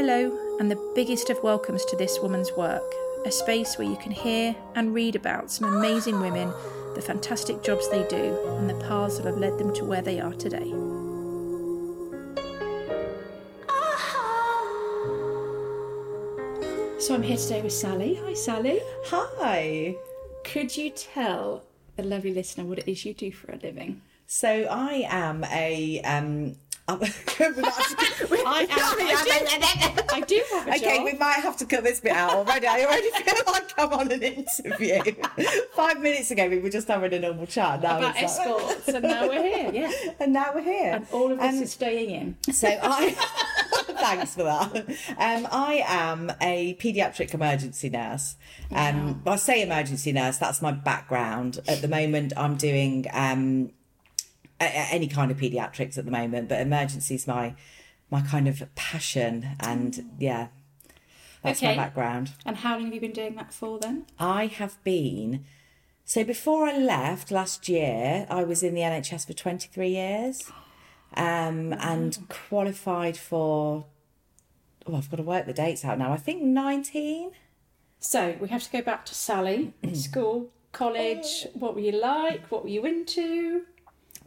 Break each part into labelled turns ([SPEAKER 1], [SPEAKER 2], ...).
[SPEAKER 1] Hello, and the biggest of welcomes to this woman's work, a space where you can hear and read about some amazing women, the fantastic jobs they do, and the paths that have led them to where they are today. So I'm here today with Sally. Hi, Sally.
[SPEAKER 2] Hi.
[SPEAKER 1] Could you tell the lovely listener what it is you do for a living?
[SPEAKER 2] So I am a um. I am.
[SPEAKER 1] I do have a
[SPEAKER 2] Okay,
[SPEAKER 1] job.
[SPEAKER 2] we might have to cut this bit out already. I already feel like I'm on an interview. Five minutes ago, we were just having a normal chat. Now
[SPEAKER 1] about
[SPEAKER 2] it's like-
[SPEAKER 1] escorts, and now we're here. Yeah,
[SPEAKER 2] and now we're here.
[SPEAKER 1] and all of this
[SPEAKER 2] Um,
[SPEAKER 1] is staying in.
[SPEAKER 2] So I, thanks for that. Um, I am a paediatric emergency nurse. Um, I say emergency nurse. That's my background. At the moment, I'm doing um, any kind of paediatrics at the moment, but emergency is my my kind of passion, and yeah, that's my background.
[SPEAKER 1] And how long have you been doing that for then?
[SPEAKER 2] I have been. So before I left last year, I was in the NHS for 23 years um, and qualified for. Oh, I've got to work the dates out now. I think 19.
[SPEAKER 1] So we have to go back to Sally. School, college. What were you like? What were you into?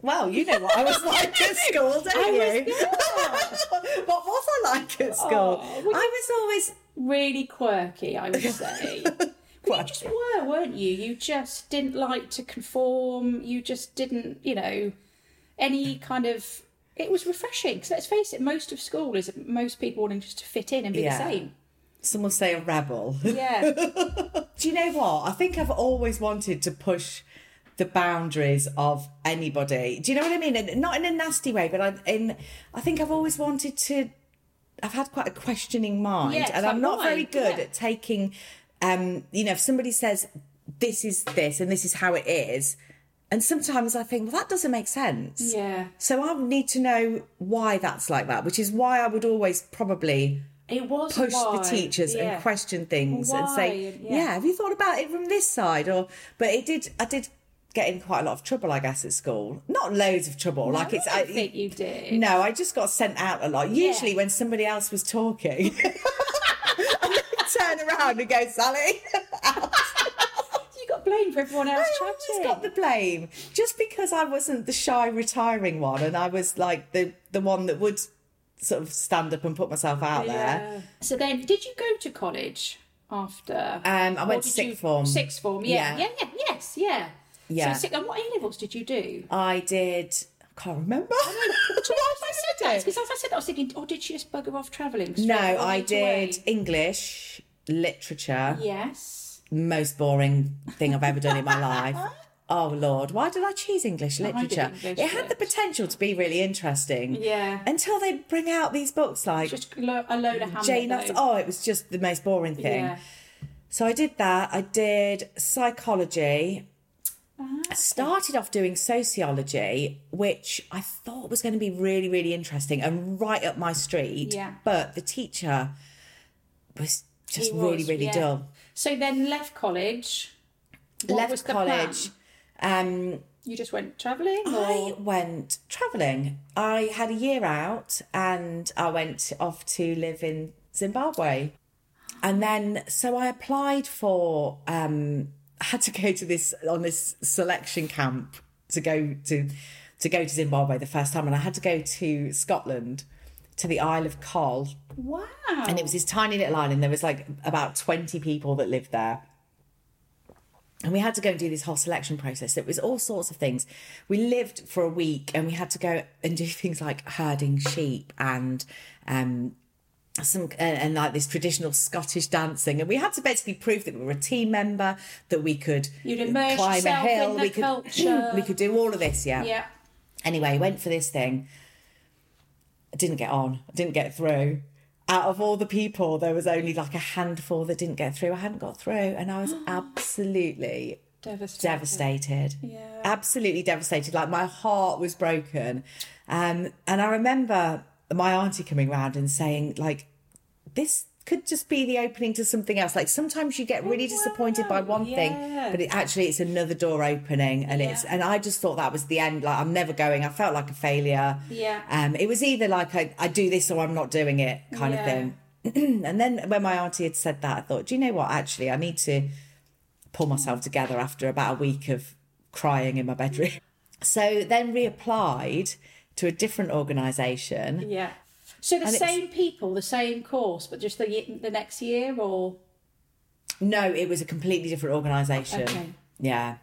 [SPEAKER 2] Well, you know what I was like at school, don't
[SPEAKER 1] I
[SPEAKER 2] you? what was I like at school?
[SPEAKER 1] Oh, well,
[SPEAKER 2] I was always.
[SPEAKER 1] Really quirky, I would say. You just were, weren't you? You just didn't like to conform. You just didn't, you know, any kind of. It was refreshing because let's face it, most of school is most people wanting just to fit in and be
[SPEAKER 2] Yeah.
[SPEAKER 1] the same.
[SPEAKER 2] Some will say a rebel.
[SPEAKER 1] Yeah.
[SPEAKER 2] Do you know what? I think I've always wanted to push the boundaries of anybody. Do you know what I mean? And not in a nasty way, but I in I think I've always wanted to I've had quite a questioning mind
[SPEAKER 1] Yes,
[SPEAKER 2] and I'm not
[SPEAKER 1] why?
[SPEAKER 2] very good
[SPEAKER 1] Yeah.
[SPEAKER 2] at taking um you know if somebody says this is this and this is how it is and sometimes I think well that doesn't make sense.
[SPEAKER 1] yeah.
[SPEAKER 2] So I need to know why that's like that, which is why I would always probably
[SPEAKER 1] It was
[SPEAKER 2] push the teachers
[SPEAKER 1] yeah.
[SPEAKER 2] and question things and say, yeah.
[SPEAKER 1] Yeah.
[SPEAKER 2] have you thought about it from this side? Or, but it did, I did get in quite a lot of trouble, I guess, at school. Not loads of trouble. like it's,
[SPEAKER 1] I don't think you did.
[SPEAKER 2] no, I just got sent out a lot. Usually
[SPEAKER 1] Yeah.
[SPEAKER 2] when somebody else was talking, I turn around and go, Sally.
[SPEAKER 1] You got blamed for everyone else
[SPEAKER 2] I
[SPEAKER 1] chatting.
[SPEAKER 2] always got the blame just because I wasn't the shy retiring one, and I was like the the one that would sort of stand up and put myself out there.
[SPEAKER 1] So then, did you go to college after?
[SPEAKER 2] Um, I went to sixth
[SPEAKER 1] you-
[SPEAKER 2] form.
[SPEAKER 1] Sixth form, yeah,
[SPEAKER 2] Yeah.
[SPEAKER 1] yeah, yeah, yes, yeah.
[SPEAKER 2] Yeah.
[SPEAKER 1] So, and what A levels did you do?
[SPEAKER 2] I did. I can't remember.
[SPEAKER 1] Do you know I said that? Because as I said, that, I was thinking, oh, did she just bugger off travelling?
[SPEAKER 2] No, I
[SPEAKER 1] right away?
[SPEAKER 2] did English, literature,
[SPEAKER 1] Yes.
[SPEAKER 2] most boring thing I've ever done in my life. Oh Lord, why did I choose English
[SPEAKER 1] did
[SPEAKER 2] literature?
[SPEAKER 1] English
[SPEAKER 2] it had the potential to be really interesting.
[SPEAKER 1] Yeah.
[SPEAKER 2] Until they bring out these books like
[SPEAKER 1] Just lo- a load of Hamlet.
[SPEAKER 2] Jane. Austen. Oh, it was just the most boring thing.
[SPEAKER 1] Yeah.
[SPEAKER 2] So I did that. I did psychology.
[SPEAKER 1] Ah,
[SPEAKER 2] I started off doing sociology, which I thought was going to be really, really interesting and right up my street.
[SPEAKER 1] Yeah.
[SPEAKER 2] But the teacher was just
[SPEAKER 1] He
[SPEAKER 2] really, really
[SPEAKER 1] yeah.
[SPEAKER 2] dull.
[SPEAKER 1] So then left college.
[SPEAKER 2] Left
[SPEAKER 1] was
[SPEAKER 2] college. Um,
[SPEAKER 1] You just went travelling,
[SPEAKER 2] I went travelling. I had a year out and I went off to live in Zimbabwe. And then, so I applied for, um, had to go to this, on this selection camp to go to, to go to Zimbabwe the first time. And I had to go to Scotland, to the Isle of Coll.
[SPEAKER 1] wow,
[SPEAKER 2] And it was this tiny little island. There was like about 20 people that lived there. And we had to go and do this whole selection process. It was all sorts of things. We lived for a week and we had to go and do things like herding sheep and um some and, and like this traditional Scottish dancing, and we had to basically prove that we were a team member, that we could climb a hill, we could
[SPEAKER 1] culture.
[SPEAKER 2] we could do all of this, yeah.
[SPEAKER 1] yeah.
[SPEAKER 2] Anyway, went for this thing. I didn't get on. I didn't get through. Out of all the people, there was only like a handful that didn't get through. I hadn't got through, and I was absolutely
[SPEAKER 1] Devastated.
[SPEAKER 2] devastated.
[SPEAKER 1] Yeah.
[SPEAKER 2] Absolutely devastated. Like my heart was broken. Um, and I remember my auntie coming round and saying, like, this could just be the opening to something else. Like sometimes you get really disappointed by one
[SPEAKER 1] yeah.
[SPEAKER 2] thing, but it actually it's another door opening, and it's and I just thought that was the end. Like I'm never going. I felt like a failure.
[SPEAKER 1] Yeah.
[SPEAKER 2] Um, it was either like I, I do this or I'm not doing it kind
[SPEAKER 1] Yeah.
[SPEAKER 2] of thing. and then when my auntie had said that, I thought, do you know what? Actually, I need to pull myself together after about a week of crying in my bedroom. So then reapplied to a different organisation.
[SPEAKER 1] Yeah. So the
[SPEAKER 2] And
[SPEAKER 1] same people, the same course, but just the the next year, or
[SPEAKER 2] No, it was a completely different organisation.
[SPEAKER 1] Okay.
[SPEAKER 2] Yeah.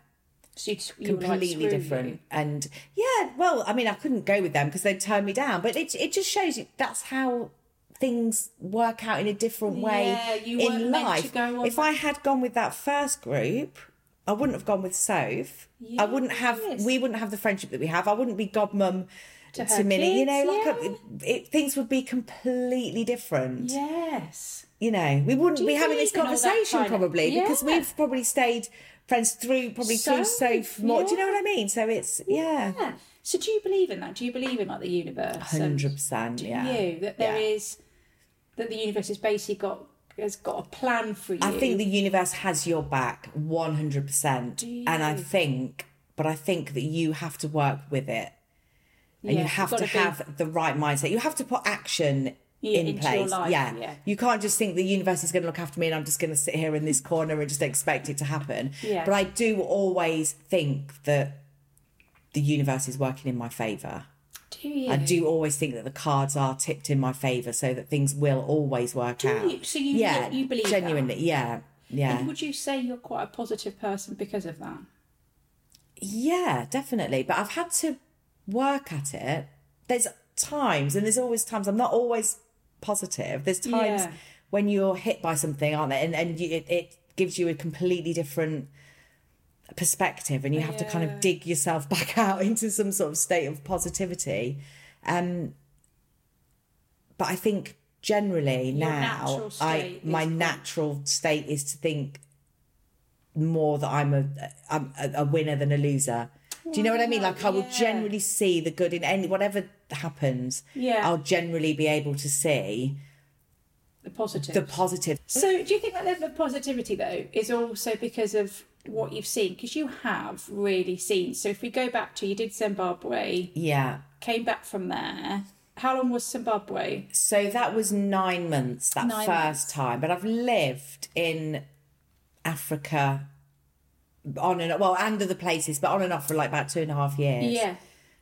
[SPEAKER 1] so you, were like,
[SPEAKER 2] completely different.
[SPEAKER 1] you."
[SPEAKER 2] And yeah, well, I mean, I couldn't go with them because they'd turn me down. But it it just shows you that's how things work out in a different way
[SPEAKER 1] Yeah,
[SPEAKER 2] in life.
[SPEAKER 1] go on
[SPEAKER 2] if I had gone with that first group, I wouldn't have gone with Soph. I wouldn't have. We wouldn't have the friendship that we have. I wouldn't be godmum
[SPEAKER 1] To
[SPEAKER 2] to, Minnie. you know, like uh,
[SPEAKER 1] yeah.
[SPEAKER 2] a, it, things would be completely different.
[SPEAKER 1] Yes.
[SPEAKER 2] You know, we wouldn't be having this
[SPEAKER 1] believe in all that
[SPEAKER 2] conversation probably because we've probably stayed friends through probably through
[SPEAKER 1] so
[SPEAKER 2] Soph more. Do you know what I mean? So it's yeah.
[SPEAKER 1] Yeah. So do you believe in that? Do you believe in like the universe?
[SPEAKER 2] Hundred percent,
[SPEAKER 1] Do
[SPEAKER 2] yeah.
[SPEAKER 1] you that there
[SPEAKER 2] Yeah.
[SPEAKER 1] is that the universe has basically got has got a plan for you?
[SPEAKER 2] I think the universe has your back one hundred percent, and I think, but I think that you have to work with it, and
[SPEAKER 1] Yeah,
[SPEAKER 2] you have to
[SPEAKER 1] be-
[SPEAKER 2] have the right mindset. You have to put action.
[SPEAKER 1] Yeah,
[SPEAKER 2] in place,
[SPEAKER 1] life,
[SPEAKER 2] yeah.
[SPEAKER 1] yeah.
[SPEAKER 2] You can't just think the universe is going to look after me, and I'm just going to sit here in this corner and just expect it to happen.
[SPEAKER 1] Yeah.
[SPEAKER 2] But I do always think that the universe is working in my favour.
[SPEAKER 1] do you?
[SPEAKER 2] I do always think that the cards are tipped in my favour, so that things will always work
[SPEAKER 1] Do
[SPEAKER 2] out.
[SPEAKER 1] you? So you
[SPEAKER 2] yeah,
[SPEAKER 1] you believe that?
[SPEAKER 2] genuinely, yeah, yeah,
[SPEAKER 1] And would you say you're quite a positive person because of that?
[SPEAKER 2] yeah, definitely. But I've had to work at it. There's times, and there's always times. I'm not always positive. There's times
[SPEAKER 1] Yeah.
[SPEAKER 2] when you're hit by something, aren't there? And and you, it, it gives you a completely different perspective, and you have to kind of dig yourself back out into some sort of state of positivity. Um, but I think generally
[SPEAKER 1] Your
[SPEAKER 2] now, I my natural state is to think more that I'm a I'm a winner than a loser. Do you know what I mean? Like I will
[SPEAKER 1] yeah.
[SPEAKER 2] generally see the good in any whatever happens.
[SPEAKER 1] Yeah.
[SPEAKER 2] I'll generally be able to see
[SPEAKER 1] The positive.
[SPEAKER 2] the positive.
[SPEAKER 1] So, do you think that level of positivity, though, is also because of what you've seen? Because you have really seen. So, if we go back to you did Zimbabwe,
[SPEAKER 2] Yeah.
[SPEAKER 1] came back from there. How long was Zimbabwe?
[SPEAKER 2] So that was nine months that
[SPEAKER 1] Nine
[SPEAKER 2] first
[SPEAKER 1] months.
[SPEAKER 2] time, but I've lived in Africa on and well and other places, but on and off for like about two and a half years.
[SPEAKER 1] Yeah.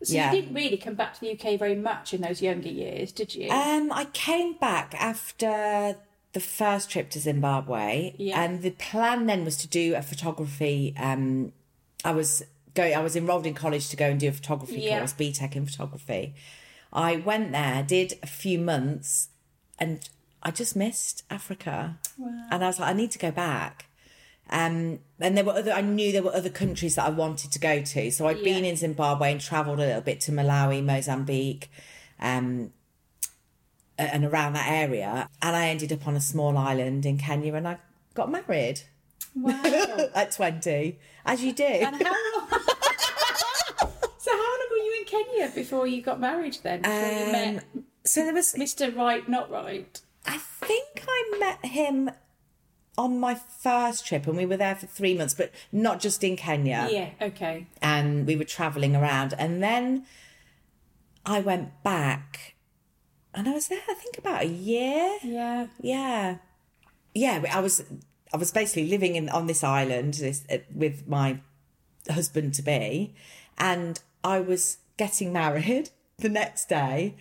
[SPEAKER 1] So
[SPEAKER 2] Yeah.
[SPEAKER 1] you didn't really come back to the UK very much in those younger years, did you?
[SPEAKER 2] Um, I came back after the first trip to Zimbabwe,
[SPEAKER 1] Yeah.
[SPEAKER 2] and the plan then was to do a photography. Um, I was going. I was enrolled in college to go and do a photography
[SPEAKER 1] Yeah.
[SPEAKER 2] course, BTEC in photography. I went there, did a few months, and I just missed Africa. And I was like, I need to go back. Um, and there were other. I knew there were other countries that I wanted to go to. So I'd been in Zimbabwe and travelled a little bit to Malawi, Mozambique, um, and around that area. And I ended up on a small island in Kenya, and I got married
[SPEAKER 1] Wow.
[SPEAKER 2] at twenty, as you do.
[SPEAKER 1] and how long? so how long were you in Kenya before you got married? Then before you
[SPEAKER 2] Um,
[SPEAKER 1] met
[SPEAKER 2] so there was.
[SPEAKER 1] Mr. Right, not right.
[SPEAKER 2] I think I met him on my first trip, and we were there for three months, but not just in Kenya.
[SPEAKER 1] Yeah. Okay.
[SPEAKER 2] and we were traveling around and then i went back and i was there i think about a year
[SPEAKER 1] Yeah.
[SPEAKER 2] yeah yeah i was i was basically living in on this island this, uh, with my husband to be and i was getting married the next day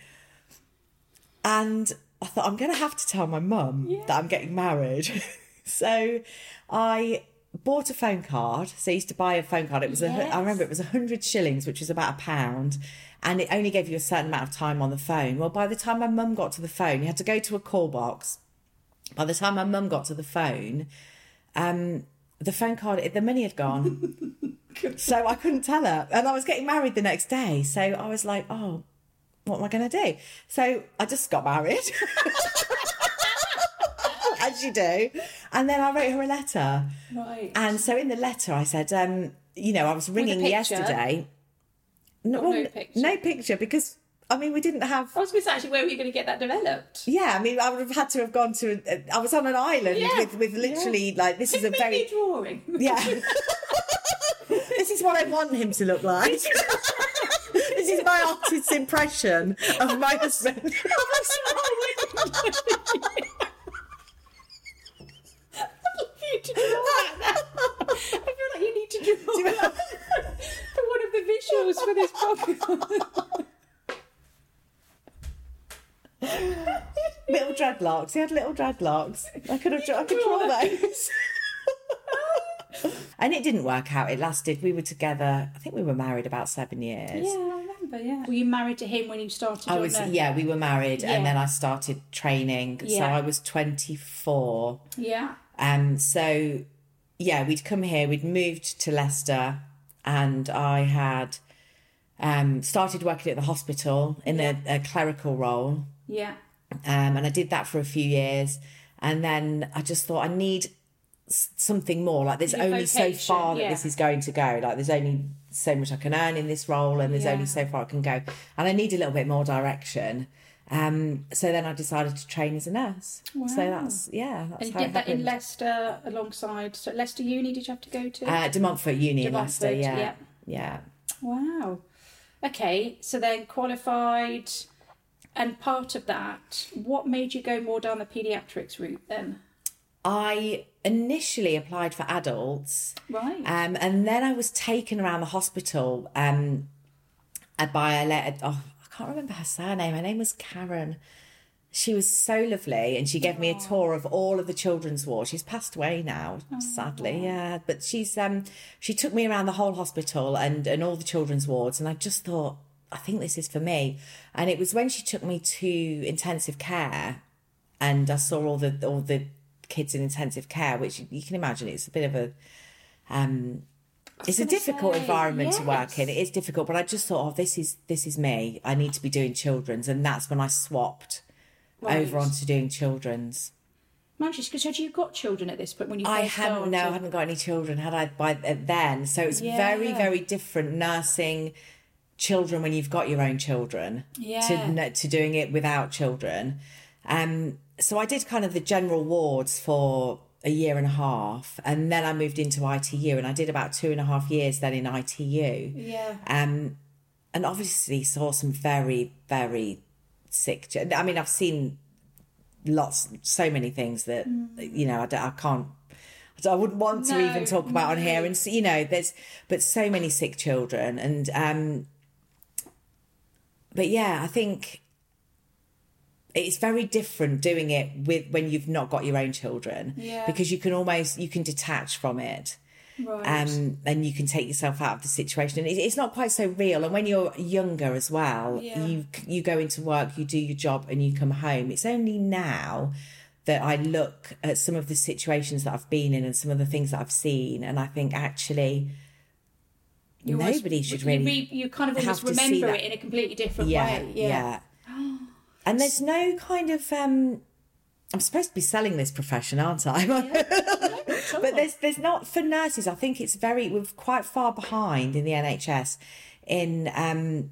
[SPEAKER 2] and i thought i'm going to have to tell my mum that i'm getting married so i bought a phone card so i used to buy a phone card it was a
[SPEAKER 1] Yes.
[SPEAKER 2] i remember it was a hundred shillings which was about a pound and it only gave you a certain amount of time on the phone well by the time my mum got to the phone you had to go to a call box by the time my mum got to the phone, um, the phone card, the money had gone. so I couldn't tell her. And I was getting married the next day. So I was like, oh, what am I going to do? So I just got married. As you do. And then I wrote her a letter.
[SPEAKER 1] Right.
[SPEAKER 2] And so in the letter, I said, um, you know, I was ringing yesterday. No,
[SPEAKER 1] no picture?
[SPEAKER 2] no picture because, I mean, we didn't have.
[SPEAKER 1] I was going to say, actually, where were you going to get that developed?
[SPEAKER 2] Yeah, I mean, I would have had to have gone to. A, I was on an island
[SPEAKER 1] Yeah,
[SPEAKER 2] with with literally like this is a very
[SPEAKER 1] drawing.
[SPEAKER 2] yeah. this is what I want him to look like. this is my artist's impression of my husband.
[SPEAKER 1] to draw that. I feel like you need to draw that for one of the visuals for this podcast.
[SPEAKER 2] little dreadlocks. He had little dreadlocks. I could have. I could draw those. and it didn't work out. It lasted. We were together. I think we were married about seven years.
[SPEAKER 1] Yeah, I remember. Yeah. Were you married to him when you started?
[SPEAKER 2] I was.
[SPEAKER 1] nursing?
[SPEAKER 2] Yeah, we were married,
[SPEAKER 1] Yeah.
[SPEAKER 2] and then I started training.
[SPEAKER 1] Yeah.
[SPEAKER 2] So I was twenty four.
[SPEAKER 1] Yeah.
[SPEAKER 2] Um. So yeah, we'd come here. We'd moved to Leicester, and I had um started working at the hospital in a, a clerical role.
[SPEAKER 1] Yeah.
[SPEAKER 2] um, and I did that for a few years, and then I just thought I need something more. Like there's
[SPEAKER 1] Your
[SPEAKER 2] only so far that
[SPEAKER 1] yeah.
[SPEAKER 2] this is going to go. Like there's only so much I can earn in this role, and there's
[SPEAKER 1] Yeah.
[SPEAKER 2] only so far I can go, and I need a little bit more direction. Um, so then I decided to train as a nurse.
[SPEAKER 1] Wow.
[SPEAKER 2] So that's yeah, that's
[SPEAKER 1] And you did that in. Leicester alongside so Leicester Uni. Did you have to go to?
[SPEAKER 2] uh, De Montfort Uni
[SPEAKER 1] De
[SPEAKER 2] in Leicester. Yeah,
[SPEAKER 1] yeah.
[SPEAKER 2] yeah.
[SPEAKER 1] Wow. Okay, so then qualified, and part of that, what made you go more down the paediatrics route then?
[SPEAKER 2] I initially applied for adults.
[SPEAKER 1] Right.
[SPEAKER 2] Um, and then I was taken around the hospital um, by a letter. Oh, can't remember her surname. Her name was Karen. She was so lovely, and she gave me a tour of all of the children's ward. She's passed away now, sadly. Yeah, but she's um, she took me around the whole hospital and and all the children's wards, and I just thought, I think this is for me. And it was when she took me to intensive care, and I saw all the all the kids in intensive care, which you can imagine it's a bit of a um it's a difficult
[SPEAKER 1] say,
[SPEAKER 2] environment to work in. It is difficult, but I just thought, oh, this is this is me. I need to be doing children's, and that's when I swapped
[SPEAKER 1] Right.
[SPEAKER 2] over onto doing children's.
[SPEAKER 1] Manchester, because had you got children at this point when you
[SPEAKER 2] I hadn't no, I hadn't got any children had I by then, so it's very
[SPEAKER 1] Yeah.
[SPEAKER 2] very different nursing children when you've got your own children
[SPEAKER 1] Yeah.
[SPEAKER 2] to to doing it without children. Um, so I did kind of the general wards for a year and a half, and then I moved into ITU, and I did about two and a half years then in ITU.
[SPEAKER 1] Yeah.
[SPEAKER 2] Um, and obviously saw some very, very sick. I mean, I've seen lots, so many things that you know I, I can't. I wouldn't want to
[SPEAKER 1] No,
[SPEAKER 2] even talk about on here, and so, you know, there's but so many sick children, and um, but yeah, I think it's very different doing it with when you've not got your own children,
[SPEAKER 1] Yeah.
[SPEAKER 2] because you can almost you can detach from it
[SPEAKER 1] Right.
[SPEAKER 2] um, and you can take yourself out of the situation. And it, it's not quite so real. And when you're younger as well,
[SPEAKER 1] Yeah.
[SPEAKER 2] you you go into work, you do your job, and you come home. It's only now that I look at some of the situations that I've been in and some of the things that I've seen, and I think actually
[SPEAKER 1] You
[SPEAKER 2] nobody should
[SPEAKER 1] you
[SPEAKER 2] really.
[SPEAKER 1] re- you kind of
[SPEAKER 2] have
[SPEAKER 1] remember it in a completely different
[SPEAKER 2] yeah,
[SPEAKER 1] way.
[SPEAKER 2] yeah, And there's no kind of. um I'm supposed to be selling this profession, aren't I? but there's there's not for nurses. I think it's very we're quite far behind in the NHS in um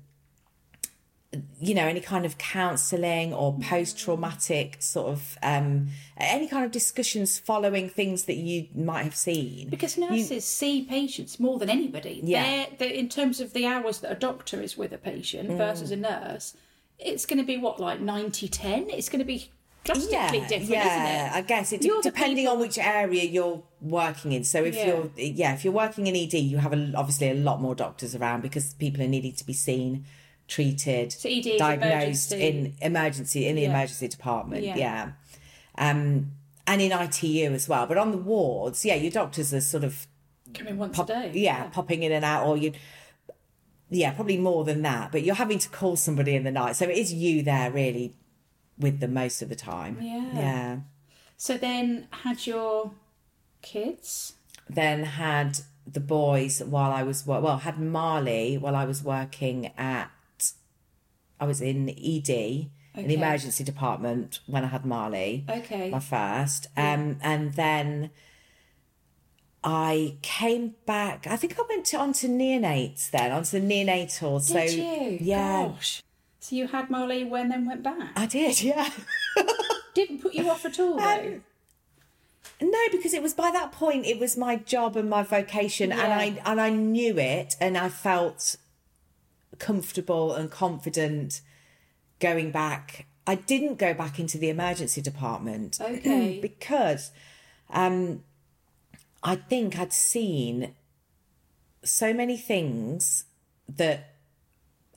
[SPEAKER 2] you know any kind of counselling or post traumatic sort of um any kind of discussions following things that you might have seen.
[SPEAKER 1] Because nurses see patients more than anybody.
[SPEAKER 2] Yeah.
[SPEAKER 1] They're, they're, in terms of the hours that a doctor is with a patient
[SPEAKER 2] Mm.
[SPEAKER 1] versus a nurse, it's going to be what, like 90 10? It's going to be drastically different,
[SPEAKER 2] yeah, I guess it
[SPEAKER 1] You're
[SPEAKER 2] depending
[SPEAKER 1] people-
[SPEAKER 2] on which area you're working in. So if
[SPEAKER 1] Yeah.
[SPEAKER 2] you're yeah, if you're working in ED, you have a, obviously a lot more doctors around because people are needing to be seen, treated,
[SPEAKER 1] So ED
[SPEAKER 2] diagnosed
[SPEAKER 1] emergency.
[SPEAKER 2] in emergency in the
[SPEAKER 1] Yeah.
[SPEAKER 2] emergency department.
[SPEAKER 1] Yeah.
[SPEAKER 2] Yeah. Um and in ITU as well. But on the wards, yeah, your doctors are sort of
[SPEAKER 1] Coming once
[SPEAKER 2] pop-
[SPEAKER 1] a day.
[SPEAKER 2] yeah, popping in and out, or you, yeah, probably more than that. But you're having to call somebody in the night, so it is you there really with them most of the time.
[SPEAKER 1] Yeah.
[SPEAKER 2] yeah.
[SPEAKER 1] So then had your kids.
[SPEAKER 2] Then had the boys while I was well had Marley while I was working at. I was in ED in
[SPEAKER 1] Okay.
[SPEAKER 2] the emergency department when I had Marley.
[SPEAKER 1] Okay.
[SPEAKER 2] my first. Um, and then I came back. I think I went to, onto neonates then, onto the neonatal. so
[SPEAKER 1] Did you?
[SPEAKER 2] yeah,
[SPEAKER 1] Gosh. So you had Molly when then went back.
[SPEAKER 2] I did. Yeah.
[SPEAKER 1] Didn't put you off at all,
[SPEAKER 2] Um,
[SPEAKER 1] though.
[SPEAKER 2] No, because it was by that point it was my job and my vocation, and I and I knew it, and I felt comfortable and confident going back. I didn't go back into the emergency department,
[SPEAKER 1] Okay.
[SPEAKER 2] because um, I think I'd seen so many things that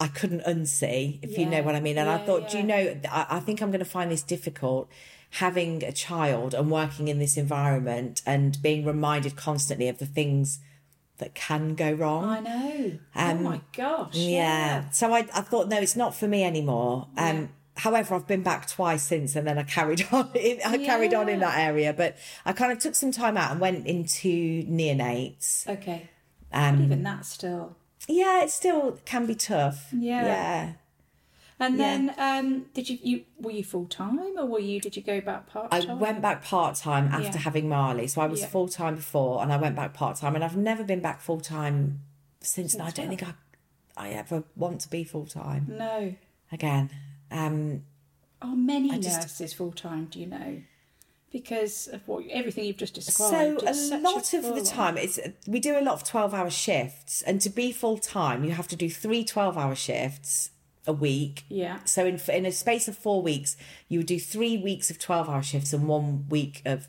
[SPEAKER 2] I couldn't unsee, if you know what I mean. And I
[SPEAKER 1] yeah,
[SPEAKER 2] thought, do you know, I, I think I'm going to find this difficult having a child and working in this environment and being reminded constantly of the things that can go wrong.
[SPEAKER 1] I know. oh my gosh.
[SPEAKER 2] Um, Yeah.
[SPEAKER 1] Yeah.
[SPEAKER 2] So I, I thought, no, it's not for me anymore. Um,
[SPEAKER 1] Yeah.
[SPEAKER 2] However, I've been back twice since, and then I carried on. In, I carried on in that area, but I kind of took some time out and went into neonates.
[SPEAKER 1] Okay.
[SPEAKER 2] Um,
[SPEAKER 1] Even that still.
[SPEAKER 2] yeah, it still can be tough.
[SPEAKER 1] Yeah.
[SPEAKER 2] Yeah.
[SPEAKER 1] And
[SPEAKER 2] Yeah.
[SPEAKER 1] then, um, did you, you were you full time or were you? Did you go back part time?
[SPEAKER 2] I went back part time after
[SPEAKER 1] Yeah.
[SPEAKER 2] having Marley. So I was
[SPEAKER 1] Yeah.
[SPEAKER 2] full time before, and I went back part time, and I've never been back full time since. and I don't think I, I ever want to be full time
[SPEAKER 1] No.
[SPEAKER 2] again. Um,
[SPEAKER 1] Are many
[SPEAKER 2] just-
[SPEAKER 1] nurses full time? Do you know? Because of what everything you've just described.
[SPEAKER 2] So a lot of the time, it's we do a lot of twelve hour shifts, and to be full time, you have to do three 12 hour shifts a week.
[SPEAKER 1] Yeah.
[SPEAKER 2] So in in a space of four weeks, you would do three weeks of twelve hour shifts and one week of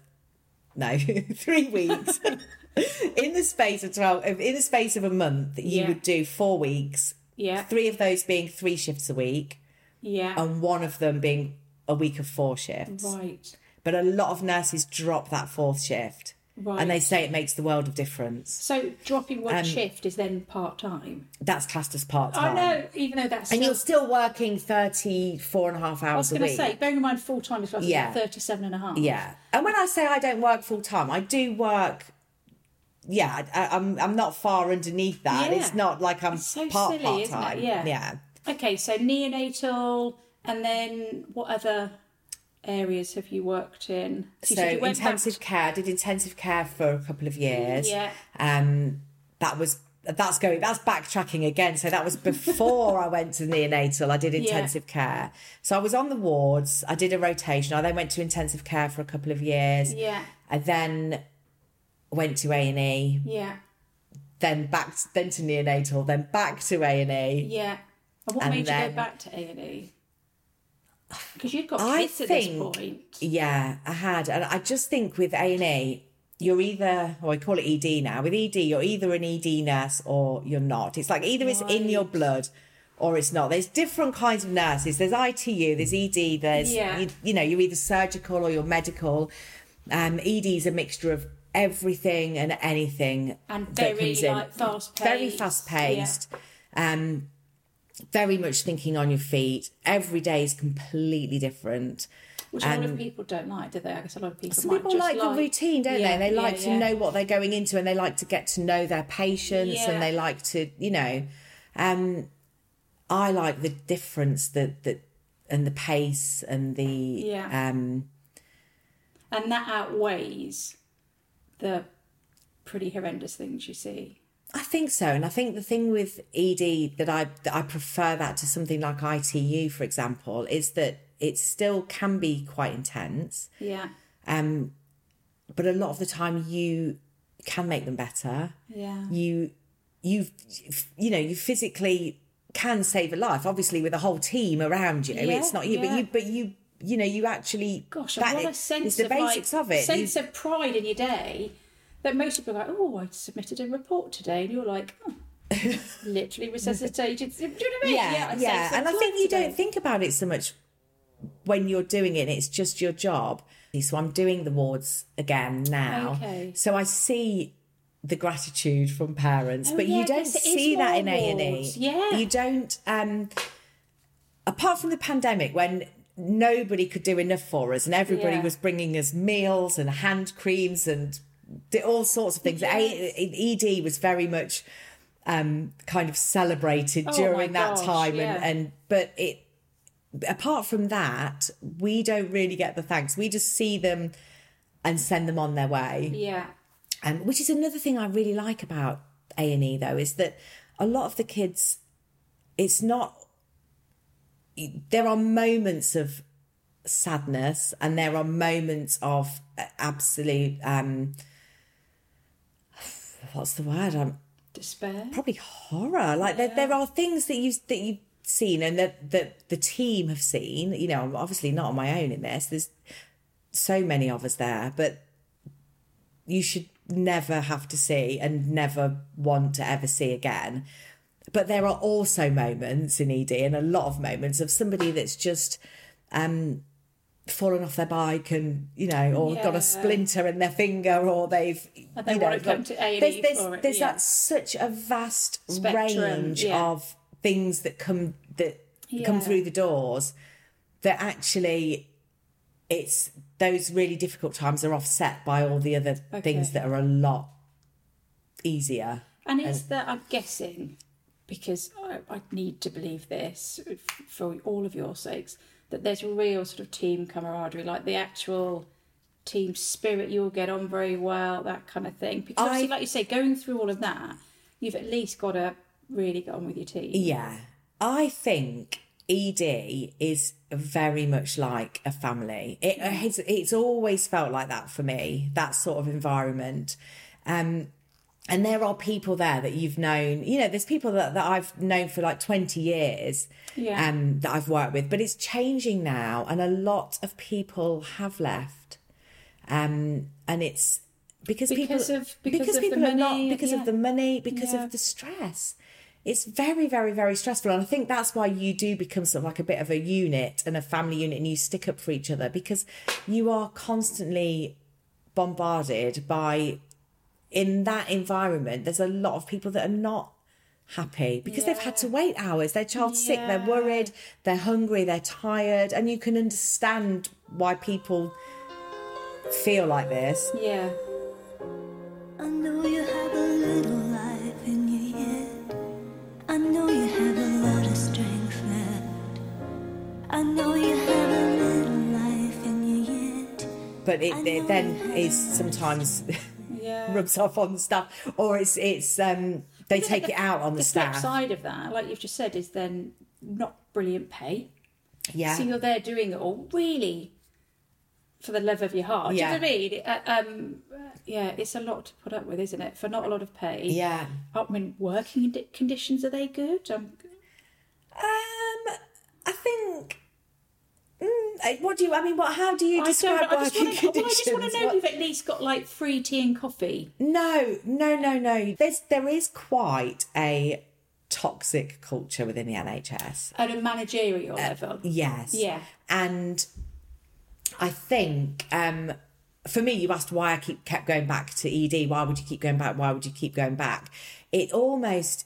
[SPEAKER 2] no three weeks. in the space of twelve, in the space of a month, you
[SPEAKER 1] Yeah.
[SPEAKER 2] would do four weeks.
[SPEAKER 1] Yeah.
[SPEAKER 2] Three of those being three shifts a week,
[SPEAKER 1] Yeah.
[SPEAKER 2] and one of them being a week of four shifts.
[SPEAKER 1] right.
[SPEAKER 2] But a lot of nurses drop that fourth shift.
[SPEAKER 1] Right.
[SPEAKER 2] And they say it makes the world of difference.
[SPEAKER 1] So dropping
[SPEAKER 2] Um,
[SPEAKER 1] one shift is then part time.
[SPEAKER 2] That's classed as part time.
[SPEAKER 1] I know, even though that's.
[SPEAKER 2] And
[SPEAKER 1] still,
[SPEAKER 2] you're still working 34 and a half hours
[SPEAKER 1] I was going to say, bearing in mind full time is like
[SPEAKER 2] Yeah.
[SPEAKER 1] 37 and a half.
[SPEAKER 2] yeah. And when I say I don't work full time, I do work. Yeah, I, I'm I'm not far underneath that.
[SPEAKER 1] Yeah.
[SPEAKER 2] It's not like I'm
[SPEAKER 1] It's so
[SPEAKER 2] part part time.
[SPEAKER 1] Yeah.
[SPEAKER 2] yeah.
[SPEAKER 1] Okay, so neonatal, and then what other areas have you worked in?
[SPEAKER 2] So
[SPEAKER 1] back
[SPEAKER 2] intensive care. I did intensive care for a couple of years.
[SPEAKER 1] Yeah.
[SPEAKER 2] Um, that was that's going that's backtracking again. So that was before I went to neonatal. I did intensive care. So I was on the wards. I did a rotation. I then went to intensive care for a couple of years.
[SPEAKER 1] Yeah,
[SPEAKER 2] I then went to A and E.
[SPEAKER 1] yeah,
[SPEAKER 2] Then back then to neonatal. Then back to A and E.
[SPEAKER 1] yeah. What
[SPEAKER 2] And
[SPEAKER 1] made you go back to A and E? Because you'd got
[SPEAKER 2] I
[SPEAKER 1] kids at
[SPEAKER 2] think-
[SPEAKER 1] this point.
[SPEAKER 2] Yeah, I had, and I just think with A and E, you're either, or I call it ED now. With ED, you're either an ED nurse or you're not. It's like either it's in your blood or it's not. There's different kinds of nurses. There's ITU, there's ED, there's
[SPEAKER 1] Yeah.
[SPEAKER 2] you, you know you're either surgical or you're medical. Um, ED is a mixture of everything and anything
[SPEAKER 1] And very, like, fast-paced.
[SPEAKER 2] very fast paced. Um, very much thinking on your feet. Every day is completely different.
[SPEAKER 1] Which a lot of people don't like, do they? I guess a lot of people
[SPEAKER 2] Some people
[SPEAKER 1] just
[SPEAKER 2] like, the routine, don't
[SPEAKER 1] Yeah,
[SPEAKER 2] they? They like
[SPEAKER 1] yeah,
[SPEAKER 2] to
[SPEAKER 1] yeah.
[SPEAKER 2] know what they're going into and they like to get to know their patients and they like to, you know. Um, I like the difference that that and the pace and the
[SPEAKER 1] Yeah.
[SPEAKER 2] um
[SPEAKER 1] And that outweighs the pretty horrendous things you see.
[SPEAKER 2] I think so. And I think the thing with ED that I that I prefer that to something like ITU, for example, is that it still can be quite intense.
[SPEAKER 1] Yeah,
[SPEAKER 2] Um, but a lot of the time you can make them better.
[SPEAKER 1] yeah.
[SPEAKER 2] you you you know you physically can save a life obviously with a whole team around you
[SPEAKER 1] Yeah,
[SPEAKER 2] it's not you
[SPEAKER 1] yeah.
[SPEAKER 2] but you but you you know you actually
[SPEAKER 1] Gosh,
[SPEAKER 2] that
[SPEAKER 1] what a sense
[SPEAKER 2] is the
[SPEAKER 1] of
[SPEAKER 2] basics
[SPEAKER 1] like,
[SPEAKER 2] of it
[SPEAKER 1] sense
[SPEAKER 2] You-
[SPEAKER 1] of pride in your day that most people are like, oh, I submitted a report today, and you're like, oh, literally resuscitated. Do you know what I mean?
[SPEAKER 2] yeah
[SPEAKER 1] I
[SPEAKER 2] yeah, and i think you
[SPEAKER 1] today.
[SPEAKER 2] don't think about it so much when you're doing it it's just your job so i'm doing the wards again now
[SPEAKER 1] Okay.
[SPEAKER 2] so i see the gratitude from parents
[SPEAKER 1] Oh,
[SPEAKER 2] but
[SPEAKER 1] yeah,
[SPEAKER 2] you don't
[SPEAKER 1] guess it is
[SPEAKER 2] see that in a&e
[SPEAKER 1] wards, yeah.
[SPEAKER 2] you don't um apart from the pandemic when nobody could do enough for us and everybody
[SPEAKER 1] Yeah.
[SPEAKER 2] was bringing us meals and hand creams and di- all sorts of things
[SPEAKER 1] Yes.
[SPEAKER 2] A- ed was very much um kind of celebrated
[SPEAKER 1] Oh,
[SPEAKER 2] during that
[SPEAKER 1] gosh,
[SPEAKER 2] time
[SPEAKER 1] yeah.
[SPEAKER 2] and and but it apart from that we don't really get the thanks we just see them and send them on their way
[SPEAKER 1] Yeah,
[SPEAKER 2] and which is another thing I really like about A and E though is that a lot of the kids, it's not. There are moments of sadness and there are moments of absolute. um What's the word? I'm
[SPEAKER 1] despair.
[SPEAKER 2] probably horror. Like there, there are things that you that you've seen and that that the team have seen. You know, I'm obviously not on my own in this. There's so many of us there, but you should never have to see and never want to ever see again. But there are also moments in ED and a lot of moments of somebody that's just um, fallen off their bike and you know, or got a splinter in their finger, or they've
[SPEAKER 1] And they
[SPEAKER 2] you know,
[SPEAKER 1] wanna come
[SPEAKER 2] got-
[SPEAKER 1] to A&E
[SPEAKER 2] There's, there's,
[SPEAKER 1] it,
[SPEAKER 2] there's
[SPEAKER 1] yeah.
[SPEAKER 2] that such a vast
[SPEAKER 1] Spectrum,
[SPEAKER 2] range
[SPEAKER 1] yeah.
[SPEAKER 2] of things that come that come through the doors that actually it's those really difficult times are offset by all the other things that are a lot easier.
[SPEAKER 1] And it's that I'm guessing, because I, I need to believe this for all of your sakes, that there's real sort of team camaraderie, like the actual team spirit. You'll get on very well, that kind of thing. Because
[SPEAKER 2] I-
[SPEAKER 1] like you say, going through all of that, you've at least got to really get on with your team.
[SPEAKER 2] Yeah. I think ED is very much like a family. It, it's, it's always felt like that for me, that sort of environment. Um, and there are people there that you've known, you know, there's people that, that I've known for like 20 years
[SPEAKER 1] Yeah.
[SPEAKER 2] um, that I've worked with, but it's changing now. And a lot of people have left. Um, and it's because,
[SPEAKER 1] Because
[SPEAKER 2] people,
[SPEAKER 1] of- because of the
[SPEAKER 2] people are not, because
[SPEAKER 1] yeah.
[SPEAKER 2] of the money, because
[SPEAKER 1] Yeah.
[SPEAKER 2] of the stress. It's very, very, very stressful. And I think that's why you do become sort of like a bit of a unit and a family unit and you stick up for each other because you are constantly bombarded by, in that environment, there's a lot of people that are not happy because they've had to wait hours. Their child's sick, they're worried, they're hungry, they're tired. And you can understand why people feel like this.
[SPEAKER 1] Yeah.
[SPEAKER 3] I know you have a little life in you yet. I know you have a lot of strength left. I know you have a little life in you yet.
[SPEAKER 2] But it, it then is sometimes
[SPEAKER 1] Yeah.
[SPEAKER 2] rubs off on the staff, or it's it's um they take it out on the,
[SPEAKER 1] The
[SPEAKER 2] staff.
[SPEAKER 1] side of that, like you've just said, is then not brilliant pay.
[SPEAKER 2] Yeah,
[SPEAKER 1] So you're there doing it all really for the love of your heart.
[SPEAKER 2] Yeah.
[SPEAKER 1] Do you know what I mean? Uh, um, uh, yeah, it's a lot to put up with, isn't it? For not a lot of pay.
[SPEAKER 2] yeah.
[SPEAKER 1] I mean, working conditions are they good? Um,
[SPEAKER 2] Um, I think. What do you? I mean, what? How do you describe
[SPEAKER 1] don't. I just
[SPEAKER 2] working
[SPEAKER 1] want to. Well, I just want to know
[SPEAKER 2] What-
[SPEAKER 1] if you've at least got like free tea and coffee.
[SPEAKER 2] No, no, no, no. There's there is quite a toxic culture within the NHS.
[SPEAKER 1] At a managerial level.
[SPEAKER 2] Yes.
[SPEAKER 1] Yeah.
[SPEAKER 2] And I think um, for me, you asked why I keep kept going back to ED. Why would you keep going back? Why would you keep going back? It almost.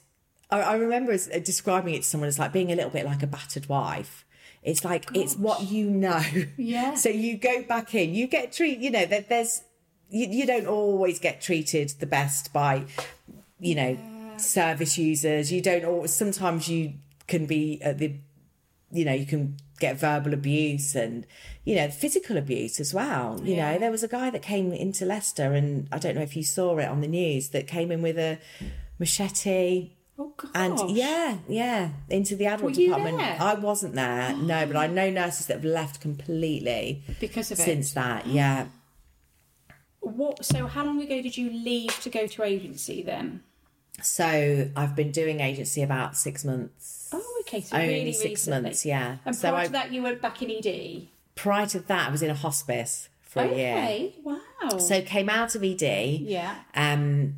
[SPEAKER 2] I, I remember as, uh, describing it to someone as like being a little bit like a battered wife. It's like it's what you know.
[SPEAKER 1] Yeah.
[SPEAKER 2] So you go back in. You get treat. You know that there's. You, you don't always get treated the best by, you know, service users. You don't always. Sometimes you can be at the you know, you can get verbal abuse and, you know, physical abuse as well. You
[SPEAKER 1] Yeah.
[SPEAKER 2] know, there was a guy that came into Leicester and I don't know if you saw it on the news that came in with a machete
[SPEAKER 1] gosh.
[SPEAKER 2] and yeah, yeah, into the adult department.
[SPEAKER 1] there?
[SPEAKER 2] I wasn't there, no, but I know nurses that have left completely
[SPEAKER 1] Because of it.
[SPEAKER 2] since that. Yeah.
[SPEAKER 1] What? So how long ago did you leave to go to agency then?
[SPEAKER 2] So I've been doing agency about six months.
[SPEAKER 1] Oh, okay. So
[SPEAKER 2] Only
[SPEAKER 1] really
[SPEAKER 2] six
[SPEAKER 1] recently.
[SPEAKER 2] months, yeah.
[SPEAKER 1] And
[SPEAKER 2] So
[SPEAKER 1] prior
[SPEAKER 2] I-
[SPEAKER 1] to that, you were back in ED.
[SPEAKER 2] Prior to that, I was in a hospice for a year.
[SPEAKER 1] Okay. Wow.
[SPEAKER 2] So came out of ED.
[SPEAKER 1] yeah.
[SPEAKER 2] um,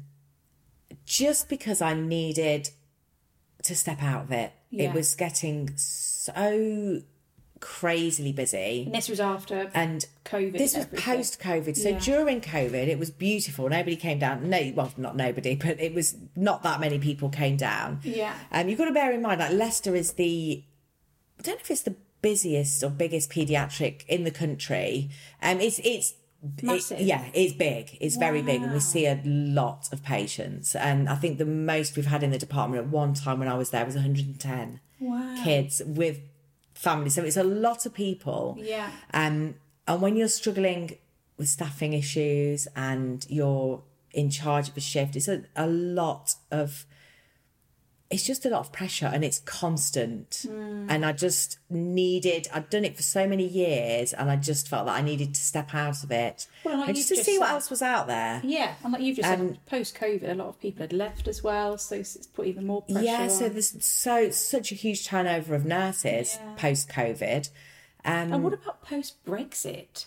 [SPEAKER 2] just because I needed to step out of it.
[SPEAKER 1] Yeah.
[SPEAKER 2] It was getting so crazily busy.
[SPEAKER 1] And this was after
[SPEAKER 2] And
[SPEAKER 1] COVID.
[SPEAKER 2] this was post COVID. So
[SPEAKER 1] Yeah.
[SPEAKER 2] during COVID, it was beautiful. Nobody came down. No, well, not nobody, but it was not that many people came down.
[SPEAKER 1] Yeah.
[SPEAKER 2] Um, you've got to bear in mind, like Leicester is the, I don't know if it's the busiest or biggest paediatric in the country. Um, it's it's
[SPEAKER 1] Massive.
[SPEAKER 2] it- yeah, it's big. It's very big, and we see a lot of patients. And I think the most we've had in the department at one time when I was there was 110
[SPEAKER 1] Wow.
[SPEAKER 2] kids with families. So it's a lot of people.
[SPEAKER 1] Yeah.
[SPEAKER 2] Um, and when you're struggling with staffing issues and you're in charge of a shift, it's a, a lot of it's just a lot of pressure and it's constant.
[SPEAKER 1] Hmm.
[SPEAKER 2] And I just needed I'd done it for so many years and I just felt that I needed to step out of it.
[SPEAKER 1] Well, like
[SPEAKER 2] and just to
[SPEAKER 1] just
[SPEAKER 2] see what else was out there.
[SPEAKER 1] Yeah, and like you've just
[SPEAKER 2] Um,
[SPEAKER 1] said, post COVID, a lot of people had left as well, so it's put even more pressure.
[SPEAKER 2] Yeah, so
[SPEAKER 1] on.
[SPEAKER 2] there's so such a huge turnover of nurses
[SPEAKER 1] Yeah.
[SPEAKER 2] post COVID. Um,
[SPEAKER 1] And what about post Brexit?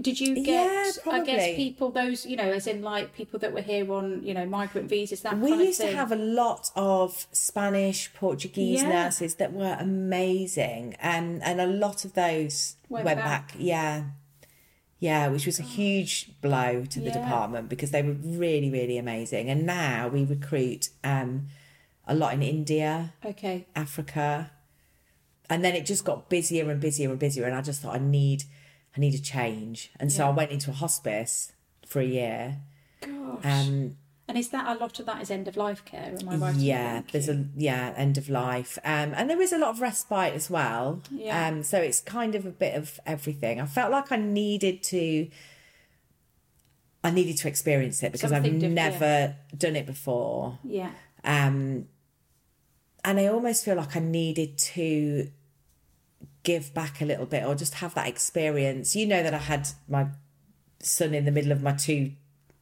[SPEAKER 1] Did you get?
[SPEAKER 2] Yeah,
[SPEAKER 1] I guess
[SPEAKER 2] probably.
[SPEAKER 1] people those you know, as in like people that were here on you know migrant visas. That
[SPEAKER 2] we used to have a lot of Spanish, Portuguese
[SPEAKER 1] Yeah.
[SPEAKER 2] nurses that were amazing, and and a lot of those
[SPEAKER 1] Went
[SPEAKER 2] went,
[SPEAKER 1] back.
[SPEAKER 2] back. Yeah, yeah, which was a huge blow to the
[SPEAKER 1] Yeah.
[SPEAKER 2] department because they were really, really amazing. And now we recruit um, a lot in India,
[SPEAKER 1] Okay.
[SPEAKER 2] Africa, and then it just got busier and busier and busier. And I just thought I need, I need a change, and so
[SPEAKER 1] Yeah.
[SPEAKER 2] I went into a hospice for a year.
[SPEAKER 1] Gosh.
[SPEAKER 2] Um,
[SPEAKER 1] and is that a lot of that is end of life care? Am I right?
[SPEAKER 2] yeah there's a yeah end of life um and there is a lot of respite as well
[SPEAKER 1] Yeah.
[SPEAKER 2] um so it's kind of a bit of everything i felt like i needed to i needed to experience it because
[SPEAKER 1] Something
[SPEAKER 2] i've
[SPEAKER 1] different,
[SPEAKER 2] never done it before
[SPEAKER 1] Yeah.
[SPEAKER 2] um and i almost feel like i needed to give back a little bit or just have that experience you know that i had my son in the middle of my two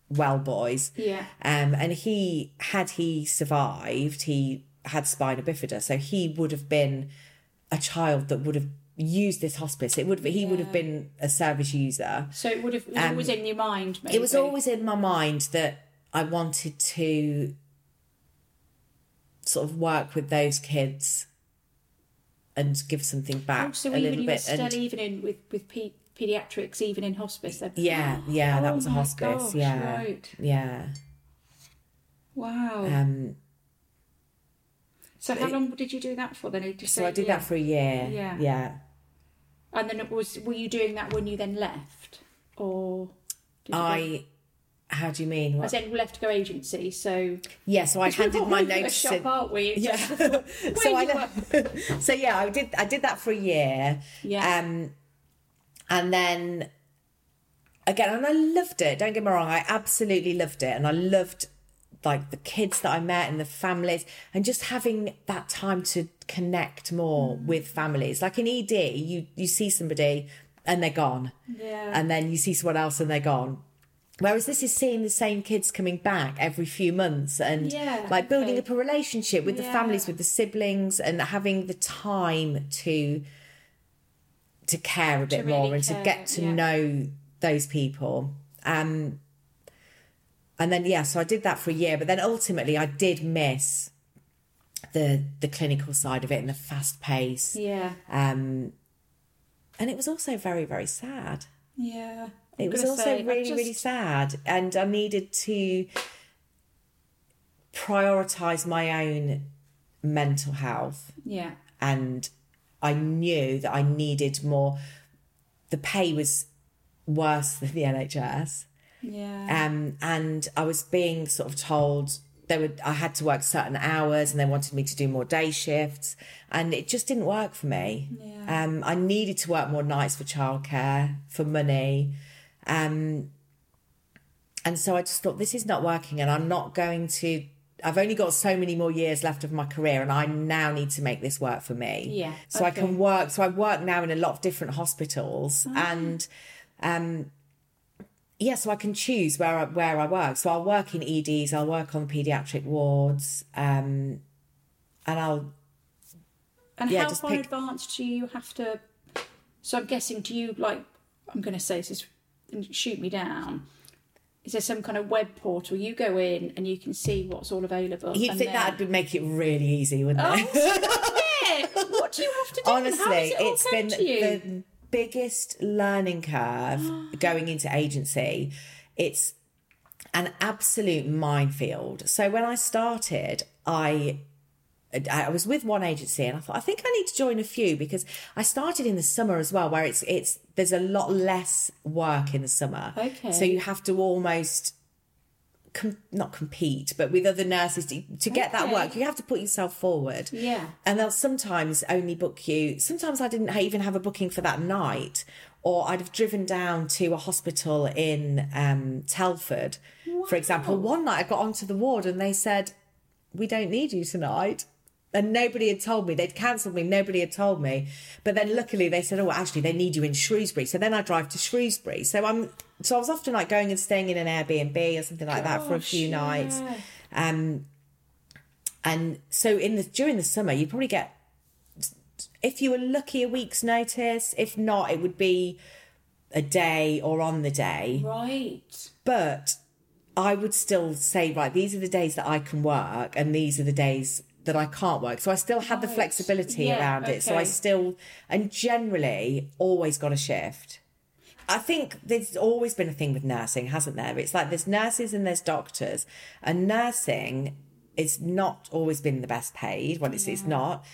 [SPEAKER 2] well boys
[SPEAKER 1] Yeah.
[SPEAKER 2] um, and he, had he survived, he had spina bifida, so he would have been a child that would have used this hospice. It would he would have been a service user.
[SPEAKER 1] So it would have it was
[SPEAKER 2] Um,
[SPEAKER 1] always in your mind. Maybe.
[SPEAKER 2] It was always in my mind that I wanted to sort of work with those kids and give something back
[SPEAKER 1] Oh, so
[SPEAKER 2] a
[SPEAKER 1] even
[SPEAKER 2] little bit.
[SPEAKER 1] still
[SPEAKER 2] And
[SPEAKER 1] even in with with pe- pediatrics, even in hospice.
[SPEAKER 2] Yeah, yeah, that
[SPEAKER 1] Oh
[SPEAKER 2] was a hospice.
[SPEAKER 1] gosh,
[SPEAKER 2] yeah,
[SPEAKER 1] Right.
[SPEAKER 2] yeah.
[SPEAKER 1] Wow.
[SPEAKER 2] Um,
[SPEAKER 1] so how long did you do that for? Then
[SPEAKER 2] so I did that for a year.
[SPEAKER 1] Yeah.
[SPEAKER 2] yeah.
[SPEAKER 1] And then it was. Were you doing that when you then left, or? Did you
[SPEAKER 2] I. How do you mean? What?
[SPEAKER 1] I said we left to go agency, so
[SPEAKER 2] Yeah, so I handed my notice
[SPEAKER 1] the shop,
[SPEAKER 2] in.
[SPEAKER 1] aren't we?
[SPEAKER 2] Yeah. So I so yeah, I did I did that for a year.
[SPEAKER 1] Yeah.
[SPEAKER 2] Um and then again and I loved it. Don't get me wrong, I absolutely loved it and I loved like the kids that I met and the families and just having that time to connect more
[SPEAKER 1] Mm.
[SPEAKER 2] with families. Like in ED, you you see somebody and they're gone
[SPEAKER 1] Yeah.
[SPEAKER 2] and then you see someone else and they're gone. Whereas this is seeing the same kids coming back every few months and
[SPEAKER 1] Yeah,
[SPEAKER 2] like building up a relationship with the families, with the siblings, and having the time to to care a bit
[SPEAKER 1] really
[SPEAKER 2] more and
[SPEAKER 1] care,
[SPEAKER 2] to get to
[SPEAKER 1] yeah.
[SPEAKER 2] know those people. Um, and then yeah, so I did that for a year, but then ultimately I did miss the the clinical side of it and the fast pace.
[SPEAKER 1] yeah.
[SPEAKER 2] Um, and it was also very very sad.
[SPEAKER 1] Yeah.
[SPEAKER 2] It was also
[SPEAKER 1] say,
[SPEAKER 2] really,
[SPEAKER 1] just-
[SPEAKER 2] really sad. And I needed to prioritize my own mental health.
[SPEAKER 1] Yeah.
[SPEAKER 2] And I knew that I needed more. The pay was worse than the NHS.
[SPEAKER 1] Yeah.
[SPEAKER 2] Um, and I was being sort of told they would I had to work certain hours and they wanted me to do more day shifts and it just didn't work for me.
[SPEAKER 1] Yeah.
[SPEAKER 2] Um, I needed to work more nights for childcare, for money. Um, and so I just thought this is not working and I'm not going to I've only got so many more years left of my career and I now need to make this work for me.
[SPEAKER 1] Yeah,
[SPEAKER 2] So I can work so I work now in a lot of different hospitals
[SPEAKER 1] Ah.
[SPEAKER 2] and um yeah, so I can choose where I, where I work. So I'll work in EDs, I'll work on paediatric wards, um, and I'll
[SPEAKER 1] And
[SPEAKER 2] Yeah,
[SPEAKER 1] how far
[SPEAKER 2] pick-
[SPEAKER 1] in advance do you have to? So I'm guessing, do you like? I'm going to say this is shoot me down. Is there some kind of web portal you go in and you can see what's all available?
[SPEAKER 2] you'd think
[SPEAKER 1] then-
[SPEAKER 2] that would make it really easy, wouldn't
[SPEAKER 1] Oh,
[SPEAKER 2] it?
[SPEAKER 1] What do you have to do?
[SPEAKER 2] Honestly,
[SPEAKER 1] it come
[SPEAKER 2] been the biggest learning curve going into agency. It's an absolute minefield. So when I started, I I was with one agency and I thought I think I need to join a few because I started in the summer as well where it's it's there's a lot less work in the summer.
[SPEAKER 1] Okay.
[SPEAKER 2] So you have to almost com- not compete but with other nurses to, to get that work you have to put yourself forward.
[SPEAKER 1] Yeah.
[SPEAKER 2] And they'll sometimes only book you. Sometimes I didn't even have a booking for that night, or I'd have driven down to a hospital in um, Telford, for example. One night I got onto the ward and they said, "We don't need you tonight." And nobody had told me. They'd cancelled me. Nobody had told me. But then luckily they said, oh, actually, they need you in Shrewsbury. So then I drive to Shrewsbury. So I'm, so I was often like going and staying in an Airbnb or something like that for a few
[SPEAKER 1] yeah.
[SPEAKER 2] nights. Um, and so in the during the summer, you probably get if you were lucky a week's notice. If not, it would be a day or on the day.
[SPEAKER 1] Right.
[SPEAKER 2] But I would still say, right, these are the days that I can work and these are the days that I can't work. So I still had the
[SPEAKER 1] Right.
[SPEAKER 2] flexibility
[SPEAKER 1] Yeah,
[SPEAKER 2] around it. So I still, and generally always got a shift. I think there's always been a thing with nursing, hasn't there? It's like there's nurses and there's doctors, and nursing is not always been the best paid. Well, it's it's not,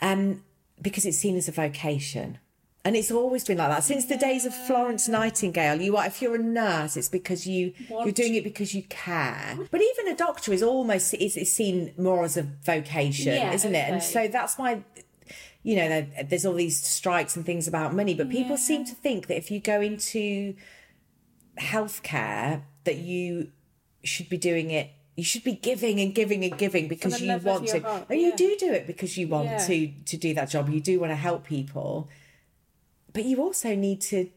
[SPEAKER 2] um, because it's seen as a vocation, and it's always been like that since the days of Florence Nightingale. You are if you're a nurse, it's because you you're doing it because you care. But even a doctor is almost is, is seen more as a vocation,
[SPEAKER 1] Yeah,
[SPEAKER 2] isn't it? And so that's why you know, there- there's all these strikes and things about money, but people seem to think that if you go into healthcare, that you should be doing it. You should be giving and giving and giving because you want to.
[SPEAKER 1] heart,
[SPEAKER 2] and you do do it because you want
[SPEAKER 1] Yeah.
[SPEAKER 2] to to do that job. You do want to help people, but you also need to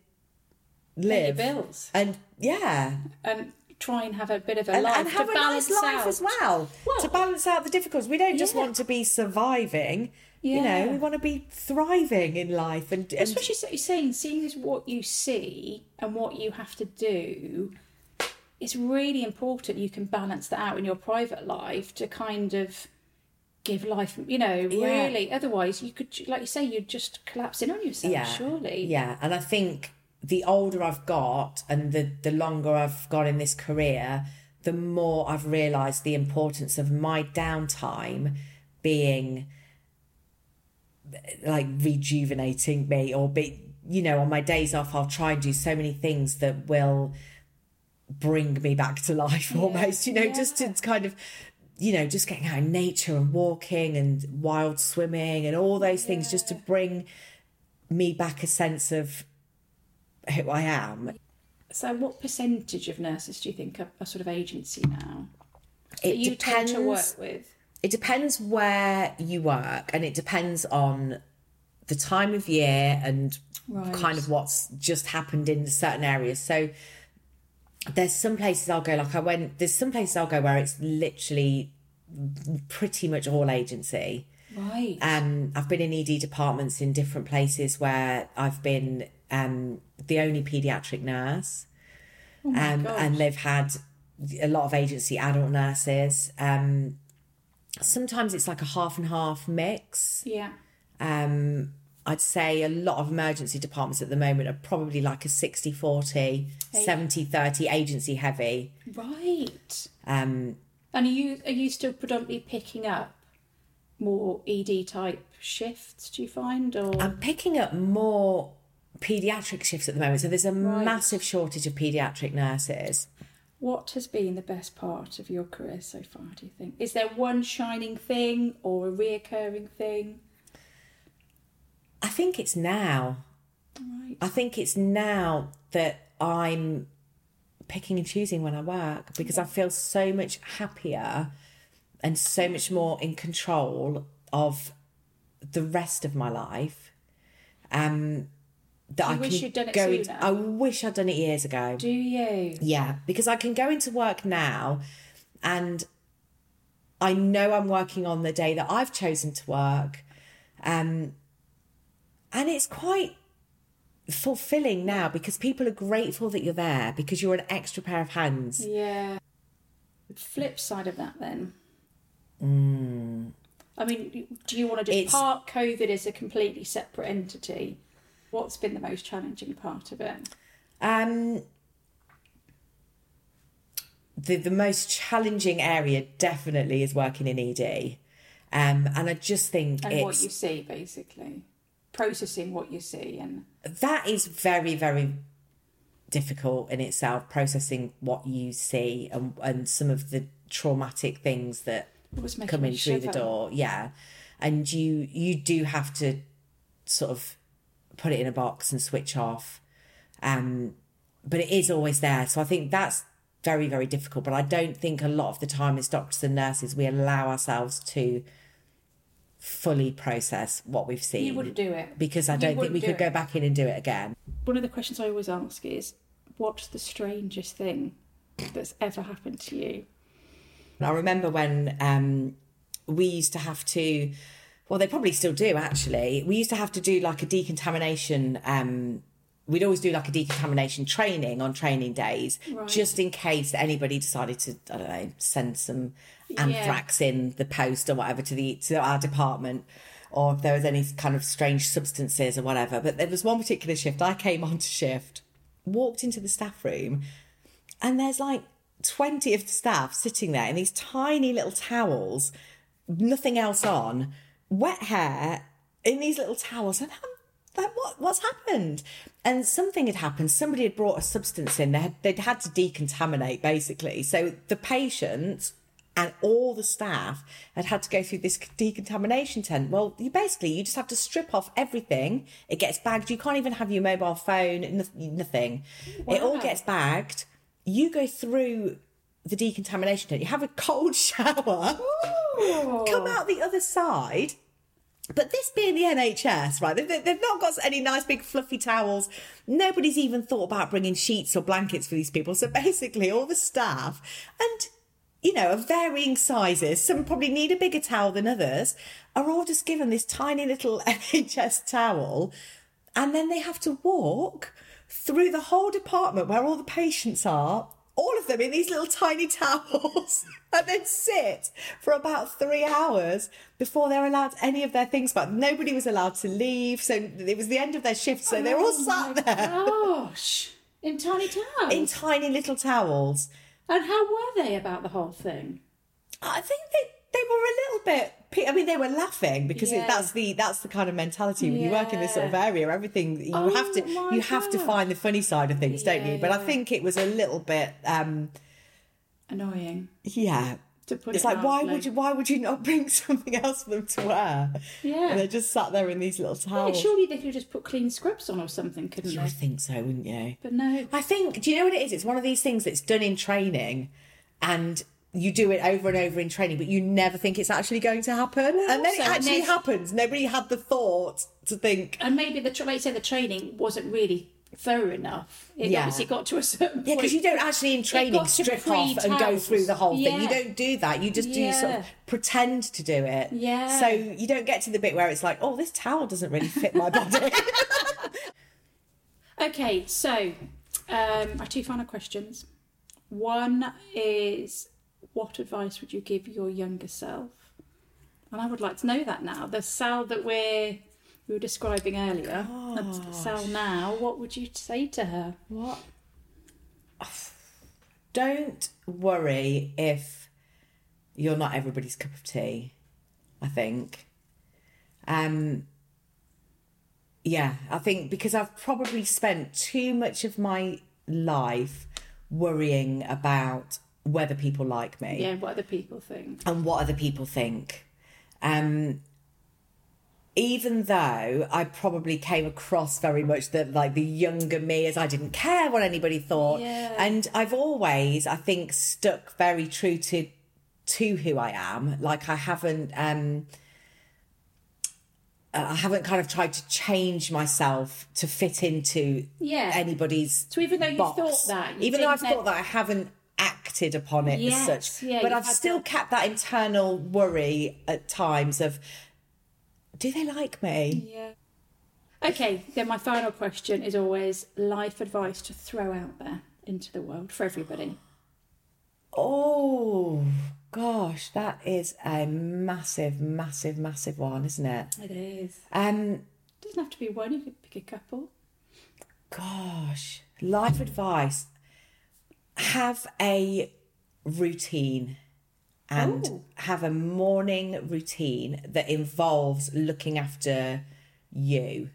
[SPEAKER 2] live
[SPEAKER 1] bills
[SPEAKER 2] and yeah,
[SPEAKER 1] and try and have a bit of a
[SPEAKER 2] and,
[SPEAKER 1] life
[SPEAKER 2] and have
[SPEAKER 1] to
[SPEAKER 2] a
[SPEAKER 1] balance
[SPEAKER 2] nice life
[SPEAKER 1] out.
[SPEAKER 2] as well,
[SPEAKER 1] Well-
[SPEAKER 2] to balance out the difficulties. We don't just
[SPEAKER 1] Yeah.
[SPEAKER 2] want to be surviving. You know, we want to be thriving in life and, and
[SPEAKER 1] Especially so- you're saying, seeing as what you see and what you have to do, it's really important you can balance that out in your private life to kind of give life, you know,
[SPEAKER 2] Yeah.
[SPEAKER 1] really. Otherwise, you could, like you say, you'd just collapse in on yourself,
[SPEAKER 2] yeah,
[SPEAKER 1] surely.
[SPEAKER 2] Yeah, and I think the older I've got and the the longer I've got in this career, the more I've realised the importance of my downtime being like rejuvenating me or be you know on my days off I'll try and do so many things that will bring me back to life almost you know just to kind of you know just getting out in nature and walking and wild swimming and all those things just to bring me back a sense of who I am
[SPEAKER 1] So, what percentage of nurses do you think are, are sort of agency now?
[SPEAKER 2] it
[SPEAKER 1] you
[SPEAKER 2] depends
[SPEAKER 1] tend to work with?
[SPEAKER 2] it depends where you work and it depends on the time of year and
[SPEAKER 1] Right.
[SPEAKER 2] kind of what's just happened in certain areas so there's some places i'll go like i went there's some places i'll go where it's literally pretty much all agency
[SPEAKER 1] Right.
[SPEAKER 2] um i've been in ed departments in different places where i've been um the only pediatric nurse um and they've had a lot of agency adult nurses um sometimes it's like a half and half mix
[SPEAKER 1] yeah.
[SPEAKER 2] um I'd say a lot of emergency departments at the moment are probably like a 60 40, 70 30 agency heavy.
[SPEAKER 1] Right.
[SPEAKER 2] Um,
[SPEAKER 1] And are you are you still predominantly picking up more ED type shifts? Do you find or
[SPEAKER 2] I'm picking up more paediatric shifts at the moment. So there's a
[SPEAKER 1] Right.
[SPEAKER 2] massive shortage of paediatric nurses.
[SPEAKER 1] what has been the best part of your career so far? Do you think is there one shining thing or a reoccurring thing?
[SPEAKER 2] I think it's now.
[SPEAKER 1] Right.
[SPEAKER 2] I think it's now that I'm picking and choosing when I work because I feel so much happier and so much more in control of the rest of my life. Um, that I
[SPEAKER 1] wish you'd done it sooner?
[SPEAKER 2] Into, I wish I'd done it years ago.
[SPEAKER 1] Do you?
[SPEAKER 2] Yeah, because I can go into work now and I know I'm working on the day that I've chosen to work. Um, and it's quite fulfilling now because people are grateful that you're there because you're an extra pair of hands.
[SPEAKER 1] Yeah. The flip side of that then. I mean, do you want to just
[SPEAKER 2] It's-
[SPEAKER 1] park COVID as a completely separate entity? What's been the most challenging part of it?
[SPEAKER 2] Um, the the most challenging area definitely is working in ED. Um, and I just think
[SPEAKER 1] And
[SPEAKER 2] it's
[SPEAKER 1] what you see, basically. Processing what you see and
[SPEAKER 2] that is very very difficult in itself processing what you see and and some of the traumatic things that come in through the door. Yeah. And you you do have to sort of put it in a box and switch off. Um but it is always there. So i think that's very very difficult. But i don't think a lot of the time as doctors and nurses we allow ourselves to fully process what we've seen
[SPEAKER 1] You wouldn't do it.
[SPEAKER 2] because I don't think we
[SPEAKER 1] do
[SPEAKER 2] could go back in and do it again.
[SPEAKER 1] One of the questions I always ask is, what's the strangest thing that's ever happened to you?
[SPEAKER 2] I remember when um, we used to have to, well, they probably still do actually. We used to have to do like a decontamination um, we'd always do like a decontamination training on training days,
[SPEAKER 1] Right.
[SPEAKER 2] just in case anybody decided to, I don't know, send some anthrax in the post or whatever to the to our department, or if there was any kind of strange substances or whatever. But there was one particular shift. I came on to shift, walked into the staff room, and there's like 20 of the staff sitting there in these tiny little towels, nothing else on, wet hair in these little towels. And I'm like, what, what's happened? And something had happened. Somebody had brought a substance in. They had, they'd had to decontaminate, basically. So the patient and all the staff had had to go through this decontamination tent. Well, you basically you just have to strip off everything. It gets bagged. You can't even have your mobile phone. noth- Nothing. It all gets bagged. You go through the decontamination tent. You have a cold shower. Come out the other side. But this being the NHS, right? They've, not got any nice big fluffy towels. Nobody's even thought about bringing sheets or blankets for these people. So basically, all the staff and you know, of varying sizes, some probably need a bigger towel than others, are all just given this tiny little NHS towel, and then they have to walk through the whole department where all the patients are, all of them in these little tiny towels, and then sit for about three hours before they're allowed any of their things back. Nobody was allowed to leave, so it was the end of their shift, so they're all oh sat there
[SPEAKER 1] Gosh, in tiny towels.
[SPEAKER 2] in tiny little towels.
[SPEAKER 1] and how were they about the whole thing?
[SPEAKER 2] I think they they were a little bit. I mean, they were laughing because
[SPEAKER 1] Yeah.
[SPEAKER 2] it, that's the that's the kind of mentality when you work in this sort of area. Everything you
[SPEAKER 1] Oh
[SPEAKER 2] have to you have to find the funny side of things, don't you?
[SPEAKER 1] Yeah,
[SPEAKER 2] But I think it was a little bit. um
[SPEAKER 1] Annoying.
[SPEAKER 2] Yeah.
[SPEAKER 1] To put
[SPEAKER 2] It's
[SPEAKER 1] it
[SPEAKER 2] like why
[SPEAKER 1] mildly.
[SPEAKER 2] would you why would you not bring something else for them to wear?
[SPEAKER 1] Yeah.
[SPEAKER 2] and they just sat there in these little
[SPEAKER 1] Yeah,
[SPEAKER 2] towels.
[SPEAKER 1] surely they could have just put clean scrubs on or something, couldn't
[SPEAKER 2] you
[SPEAKER 1] they?
[SPEAKER 2] would think so, wouldn't you?
[SPEAKER 1] But no.
[SPEAKER 2] I think, do you know what it is? It's one of these things that's done in training and you do it over and over in training, but you never think it's actually going to happen. and then it actually happens. Nobody had the thought to think,
[SPEAKER 1] And maybe the like you say the training wasn't really thorough enough. It
[SPEAKER 2] Yeah.
[SPEAKER 1] obviously got to a certain
[SPEAKER 2] yeah, because you don't actually in training strip off and go through the whole thing. You don't do that. You just do sort of pretend to do it.
[SPEAKER 1] Yeah.
[SPEAKER 2] So you don't get to the bit where it's like, oh, this towel doesn't really fit my body.
[SPEAKER 1] Okay, so um, our two final questions. One is, what advice would you give your younger self? And I would like to know that now. The Sal that we're we were describing earlier, and Sal now. What would you say to her?
[SPEAKER 2] What? Don't worry if you're not everybody's cup of tea. I think. Um. Yeah, I think because I've probably spent too much of my life worrying about whether people like me
[SPEAKER 1] Yeah, what other people think.
[SPEAKER 2] and what other people think. Um, even though I probably came across very much that like the younger me as I didn't care what anybody thought.
[SPEAKER 1] Yeah.
[SPEAKER 2] And I've always, I think, stuck very true to to who I am. Like I haven't um uh, I haven't kind of tried to change myself to fit into
[SPEAKER 1] Yeah.
[SPEAKER 2] anybody's
[SPEAKER 1] So even though you
[SPEAKER 2] box.
[SPEAKER 1] thought that,
[SPEAKER 2] even though I've thought that I haven't acted upon it
[SPEAKER 1] Yes,
[SPEAKER 2] as such,
[SPEAKER 1] yeah,
[SPEAKER 2] but I've still
[SPEAKER 1] that-
[SPEAKER 2] kept that internal worry at times of, do they like me?
[SPEAKER 1] Yeah. Okay, then my final question is always life advice to throw out there into the world for everybody.
[SPEAKER 2] Oh gosh, that is a massive, massive, massive one, isn't it?
[SPEAKER 1] It is.
[SPEAKER 2] Um,
[SPEAKER 1] doesn't have to be one, you could pick a couple.
[SPEAKER 2] gosh, life advice: have a routine. And
[SPEAKER 1] Ooh.
[SPEAKER 2] have a morning routine that involves looking after you.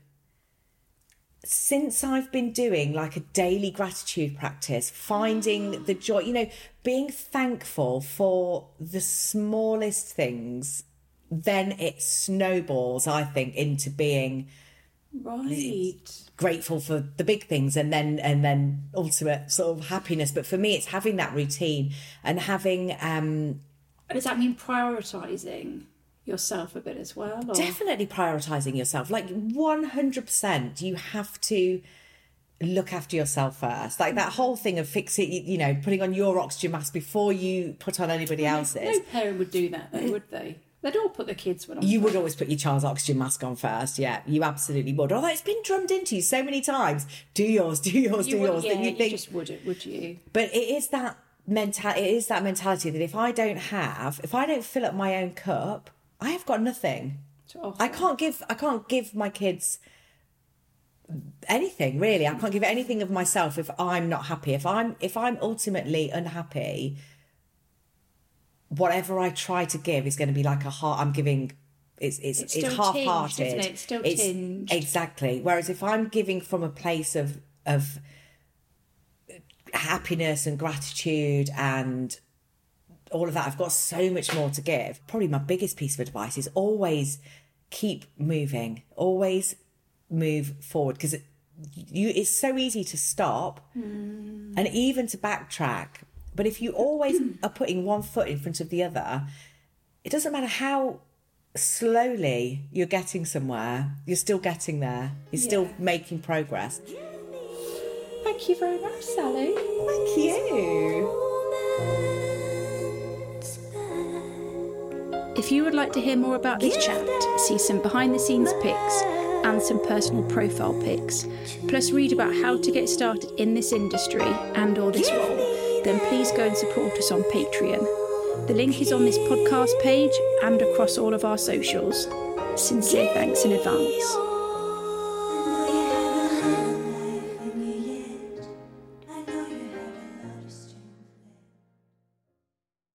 [SPEAKER 2] since I've been doing like a daily gratitude practice, finding ah. the joy, you know, being thankful for the smallest things, then it snowballs, I think, into being
[SPEAKER 1] Right.
[SPEAKER 2] grateful for the big things and then and then ultimate sort of happiness. But for me it's having that routine and having um
[SPEAKER 1] Does that mean prioritising yourself a bit as well? Or?
[SPEAKER 2] definitely prioritizing yourself like 100% you have to look after yourself first like that whole thing of fixing you know putting on your oxygen mask before you put on anybody else's
[SPEAKER 1] No parent would do that though, would they? They'd all put the kids one on.
[SPEAKER 2] You would always put your child's oxygen mask on first, yeah. You absolutely would. Although it's been drummed into you so many times. Do yours, do yours,
[SPEAKER 1] You
[SPEAKER 2] do
[SPEAKER 1] would-
[SPEAKER 2] yours.
[SPEAKER 1] yeah,
[SPEAKER 2] you
[SPEAKER 1] you just wouldn't, would you?
[SPEAKER 2] But it is that mental. It is that mentality that if I don't have, if I don't fill up my own cup, I have got nothing. I can't give. I can't give my kids anything really. I can't give anything of myself if I'm not happy. If I'm if I'm ultimately unhappy, whatever I try to give is going to be like a heart. I'm giving. It's it's
[SPEAKER 1] It's
[SPEAKER 2] it's, half-hearted.
[SPEAKER 1] tinged, it? It's still tinged.
[SPEAKER 2] Exactly. Whereas if I'm giving from a place of of happiness and gratitude and all of that. I've got so much more to give. Probably my biggest piece of advice is always keep moving, always move forward because it, you it's so easy to stop hmm. and even to backtrack. But if you always are putting one foot in front of the other, it doesn't matter how slowly you're getting somewhere, you're still getting there. You're still making progress.
[SPEAKER 1] Thank you very much, Sally.
[SPEAKER 2] Thank you.
[SPEAKER 1] If you would like to hear more about this chat, see some behind the scenes pics and some personal profile pics, plus read about how to get started in this industry and or this role, then please go and support us on Patreon. The link is on this podcast page and across all of our socials. Sincere thanks in advance.